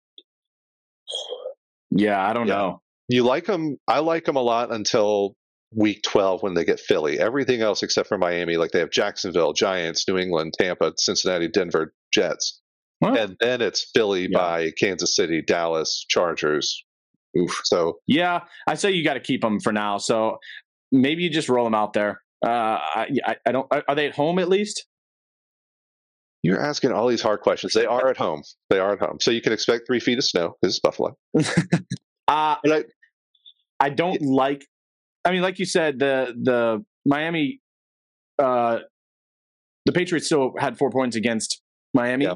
Yeah, I don't Yeah. know. You like them. I like them a lot until week 12 when they get Philly. Everything else except for Miami, like they have Jacksonville, Giants, New England, Tampa, Cincinnati, Denver, Jets. Well, And then it's Philly Yeah. by Kansas City, Dallas, Chargers. Oof. So yeah, I say you got to keep them for now. So maybe you just roll them out there. Uh, I, I, don't. Are they at home at least? you're asking all these hard questions. They are at home. They are at home. So you can expect three feet of snow because it's Buffalo. Uh, I, I don't like. I mean, like you said, the the Miami, uh, the Patriots still had four points against Miami, Yeah.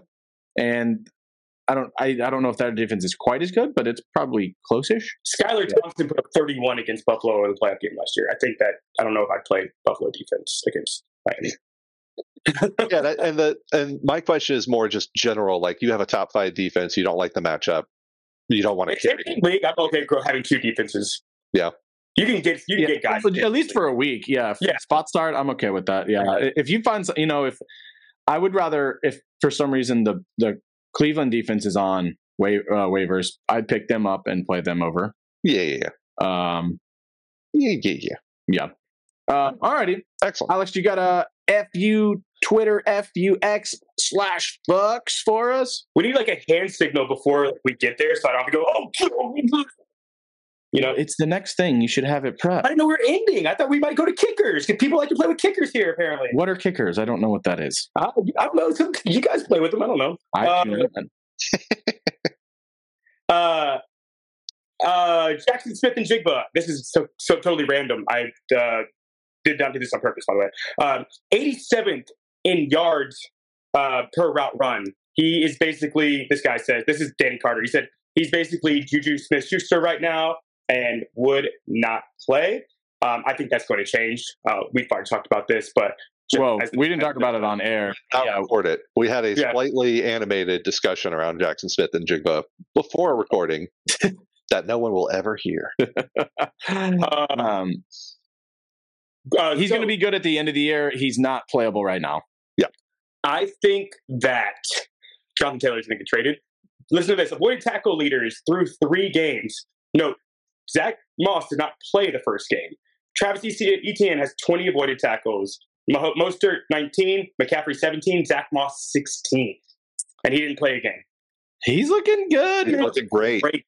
And I don't. I, I don't know if that defense is quite as good, but it's probably close-ish. Skylar Thompson put up 31 against Buffalo in the playoff game last year. I think that I don't know if I played Buffalo defense against Miami. yeah, that, and the and my question is more just general. Like you have a top five defense, you don't like the matchup, you don't want to In carry. any league, I'm okay with having two defenses. Yeah. you can get you can Yeah, get guys at least for a week. Yeah, Yeah. Spot start, I'm okay with that. Yeah, if you find, you know, if I would rather, if for some reason the the Cleveland defense is on wa- uh, waivers, I'd pick them up and play them over. Yeah, yeah, yeah, Um, yeah, yeah, yeah. yeah. Uh, alrighty, Excellent. Alex, you got a fu Twitter fux slash fucks for us? We need like a hand signal before we get there, so I don't have to go. Oh, you know. It's the next thing. You should have it prepped. I didn't know we are ending. I thought we might go to kickers because people like to play with kickers here. Apparently, What are kickers? I don't know what that is. I, I don't know. Some, you guys play with them. I don't know. I Uh, do uh, uh, Jaxon Smith-Njigba. This is so, so totally random. I uh, did not do this on purpose, by the way. Um, 87th in yards uh, per route run. He is basically, this guy says, this is Danny Carter. He said he's basically Juju Smith Schuster right now and would not play. Um, I think that's going to change. Uh, we've already talked about this, but just Well, we didn't talk about it on air. I'll Yeah. record it. We had a Yeah. slightly animated discussion around Jaxon Smith-Njigba before recording that no one will ever hear. Um, uh, he's so- going to be good at the end of the year. He's not playable right now. Yeah. I think that Jonathan Taylor is going to get traded. Listen to this: avoided tackle leaders through three games. Note: Zach Moss did not play the first game. Travis Etienne has 20 avoided tackles. Mo- Mostert 19, McCaffrey 17, Zach Moss 16, and he didn't play a game. He's looking good. He's looking great. Great,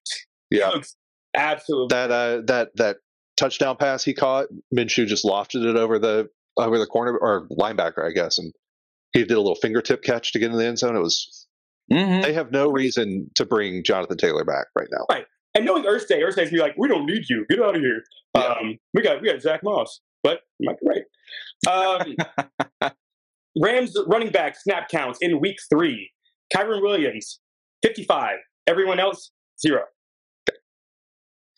Yeah. He looks absolutely. That uh, that that touchdown pass he caught, Minshew just lofted it over the over the corner or linebacker, I guess, and he did a little fingertip catch to get in the end zone. It was Mhm. they have no reason to bring Jonathan Taylor back right now. And knowing Irsay, Irsay's gonna be like, "We don't need you. Get out of here." Yeah. Um, we got we got Zach Moss, but you might be right. Um, Rams running back snap counts in week three: Kyren Williams, fifty-five. Everyone else, zero.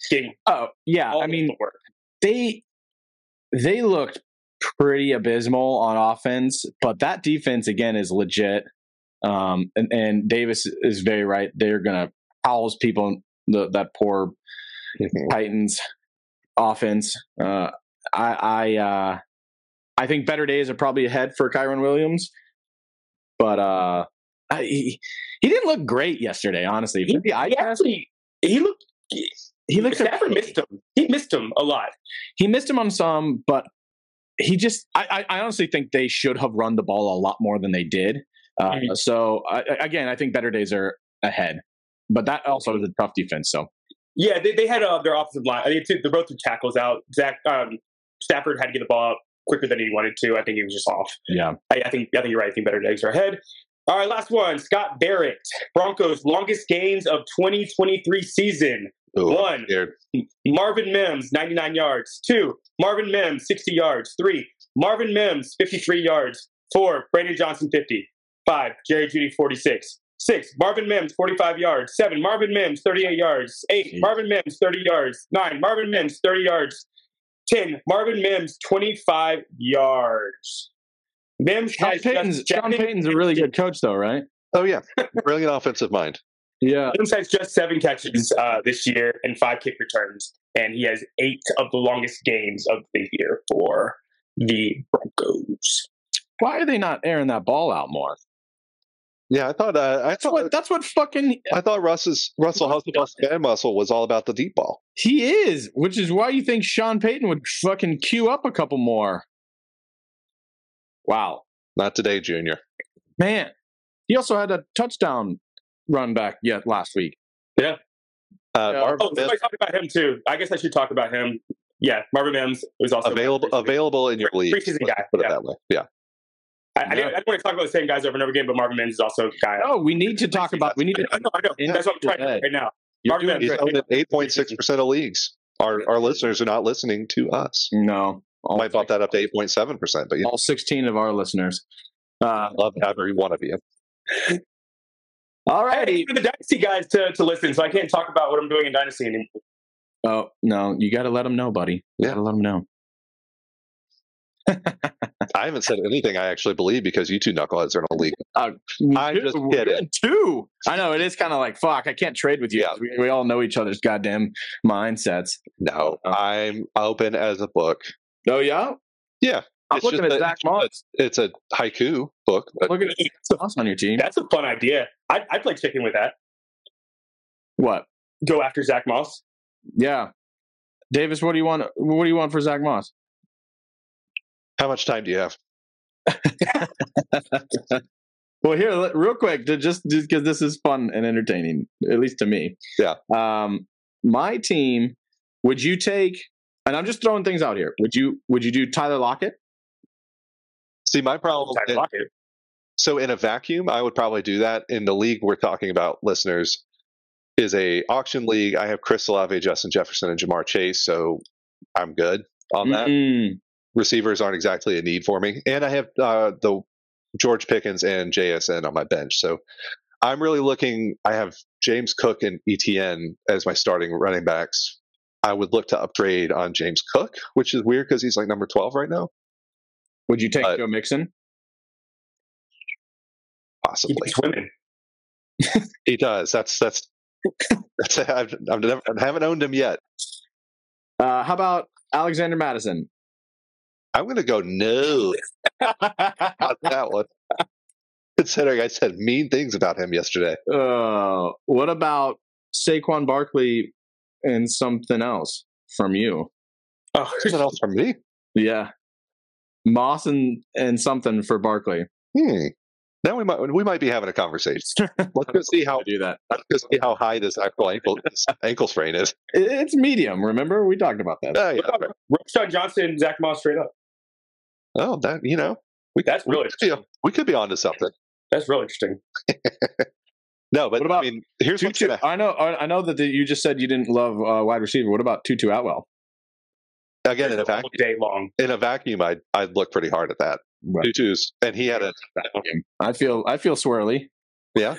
Getting Oh yeah, all I mean they they looked pretty abysmal on offense, but that defense again is legit. Um, and, and Davis is very right. They're gonna house people. The, that poor Titans offense. Uh, I I uh, I think better days are probably ahead for Kyren Williams. but uh, I, he he didn't look great yesterday. Honestly, He, For the eye he actually he looked. he looked Stafford missed him. He missed him a lot. he missed him on some, but he just I, I honestly think they should have run the ball a lot more than they did. Uh, Mhm. So I- again, I think better days are ahead, but that also is a tough defense. So Yeah, they, they had uh, their offensive line. Mean, two, they're both two tackles out. Zach um, Stafford had to get the ball out quicker than he wanted to. I think he was just off. yeah, I, I think I think you're right. I think better days are ahead. All right, last one. Scott Barrett, Broncos longest gains of 2023 season. Ooh, One. Marvin Mims, 99 yards. Two, Marvin Mims, 60 yards. Three, Marvin Mims, 53 yards. Four, Brandon Johnson, 50. Five, Jerry Jeudy, 46. Six, Marvin Mims, 45 yards. Seven, Marvin Mims, 38 yards. Eight, Jeez. Marvin Mims, 30 yards. Nine, Marvin Mims, 30 yards. 10, Marvin Mims, 25 yards. Mims Sean has Payton's, just Sean Payton's a really good coach, though, right? Oh yeah, brilliant offensive mind. Yeah, Mims has just seven catches uh, this year and five kick returns, and he has eight of the longest games of the year for the Broncos. why are they not airing that ball out more? Yeah, I thought uh, I That's thought what that's what fucking I thought Russ's Russell Hustle Bustle Man Muscle was all about the deep ball. he is, which is why you think Sean Payton would fucking queue up a couple more. Wow, Not today, Junior. man. He also had a touchdown run back yet last week. Uh, Yeah. Marvin Oh, Mims somebody talk about him too. I guess I should talk about him. Yeah, Marvin Mims was also available available in your league. Preseason guy, Put it yeah. that way. Yeah. I, I, didn't, I didn't want to talk about the same guys over and over again, but Marvin Mims is also a guy. No, we need to talk about. We need to. I know, I know. Yeah. That's what I'm trying to do right now. You're Marvin doing Mims. He's great. owned in eight point six percent of leagues. Our our listeners are not listening to us. No, all, Might bump that up to eight point seven percent, but yeah, all 16 of our listeners. Uh, I love every one of you. all I righty. for the Dynasty guys to, to listen, so I can't talk about what I'm doing in Dynasty anymore. Oh no, you got to let them know, buddy. You Yeah. got to let them know. I haven't said anything I actually believe because you two knuckleheads are in a league. Uh, I'm just Two. kidding. Two. I know it is kind of like fuck. I can't trade with you. Yeah. We, we all know each other's goddamn mindsets. No, Oh. I'm open as a book. Oh yeah. Yeah, I'm It's looking just at that- Zach Moss. It's a haiku book, but Look at Moss on your team. That's a fun idea. I'd, I'd play chicken with that. What? Go after Zach Moss. Yeah. Davis, what do you want? What do you want for Zach Moss? How much time do you have? Well, here, real quick, to just because this is fun and entertaining, at least to me. Yeah. Um, my team. Would you take? And I'm just throwing things out here. Would you? Would you do Tyler Lockett? See, my problem. Tyler Lockett. So in a vacuum, I would probably do that. In the league we're talking about, listeners, is a auction league. I have Chris Olave, Justin Jefferson, and Ja'Marr Chase, so I'm good on that. Mm-mm. Receivers aren't exactly a need for me, and I have uh, the George Pickens and JSN on my bench. So I'm really looking. I have James Cook and ETN as my starting running backs. I would look to upgrade on James Cook, which is weird because he's like number 12 right now. Would you take Uh, Joe Mixon? He Possibly, women. he does. That's that's that's. I've, I've never, I haven't owned him yet. Uh, how about Alexander Mattison? I'm going to go no on that one. Considering I said mean things about him yesterday. Uh, what about Saquon Barkley and something else from you? Oh, Something else from me. Yeah, Moss and and something for Barkley. Hmm. Now we might we might be having a conversation. Let's go see how do that. let's go see how high this actual ankle this ankle sprain is. It's medium. Remember we talked about that. Oh, yeah. What Roschon Johnson, Zach Moss straight up. Oh that you know we That's we really could be, we could be onto something. That's real interesting. No, but What about I mean, here's what's Tutu, gonna I know. I I know that the, you just said you didn't love uh, wide receiver. What about Tutu Atwell? again in a vacuum. day long. In a vacuum, I'd I'd look pretty hard at that. Right. Tutu's, and he had a I feel I feel swirly. Yeah.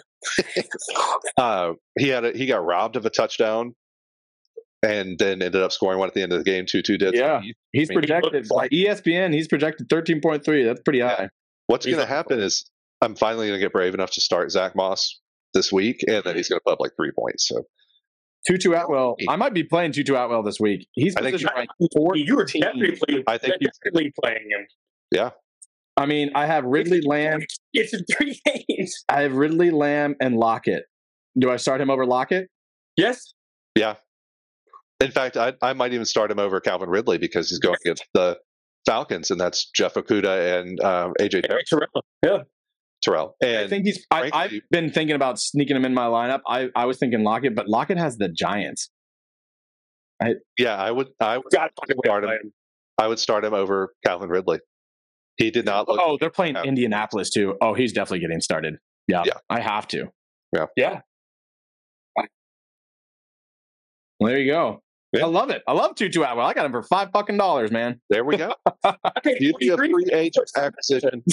uh, he had a, he got robbed of a touchdown, and then ended up scoring one at the end of the game. Tutu did. Yeah. He's I mean, projected looks by like- ESPN. He's projected thirteen point three. That's pretty high. What's going to happen is I'm finally going to get brave enough to start Zach Moss this week, and then he's going to put up like three points. So Tutu Atwell. I might be playing Tutu Atwell this week. He's I think you- ranked 14. You were definitely, playing, I think you- definitely playing him. Yeah. I mean, I have Ridley Lamb. It's in three games. I have Ridley Lamb and Lockett. Do I start him over Lockett? Yes. Yeah. In fact, I, I might even start him over Calvin Ridley because he's going against the Falcons, and that's Jeff Okudah and um, AJ Eric Terrell. Yeah. Terrell. I think he's. I, I've been thinking about sneaking him in my lineup. I, I was thinking Lockett, but Lockett has the Giants. yeah, I would I would Got to find a way to Start him. him. I would start him over Calvin Ridley. He did not look. Oh, they're playing Yeah. Indianapolis too. Oh, he's definitely getting started. Yeah, Yeah. I have to. Yeah, yeah. Well, there you go. Yeah. I love it. I love Tutu Atwell. I got him for five fucking dollars, man. There we go. I paid Beauty of 43 free agent acquisition.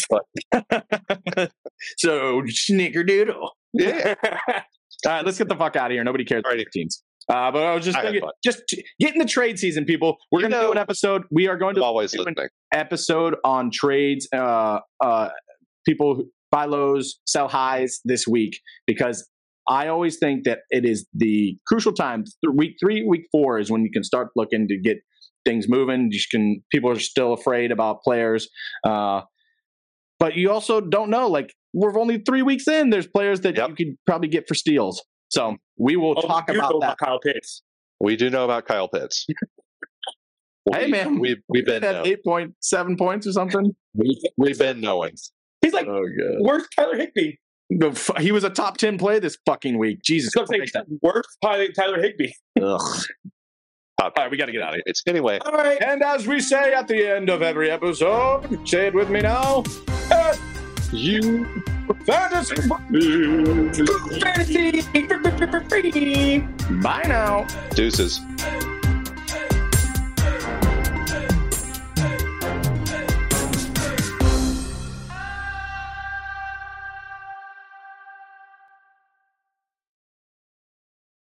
So snickerdoodle. yeah, All right, let's get the fuck out of here. Nobody cares about Alrighty. teams. Uh, but I was just I thinking, just t- get in the trade season, people. We're going to do an episode. We are going I'm to always do an listening. episode on trades. Uh, uh, people who buy lows, sell highs this week because I always think that it is the crucial time. Th- Week three, week four is when you can start looking to get things moving. You can. People are still afraid about players, uh, but you also don't know. Like we're only three weeks in. There's players that Yep. you could probably get for steals. So we will Oh, talk about that. about Kyle Pitts. We do know about Kyle Pitts. Hey, We- man. we've we've been at eight point seven points or something. We've, we've been knowing. He's like, Oh god. where's Tyler Higbee? The f- he was a top 10 play this fucking week. Jesus So I'm Christ. where's Tyler, Tyler Higbee? Ugh. All right, we gotta get out of here. It's anyway. All right. And as we say at the end of every episode, say it with me now. You Fantasy. Fantasy. Bye now. deuces.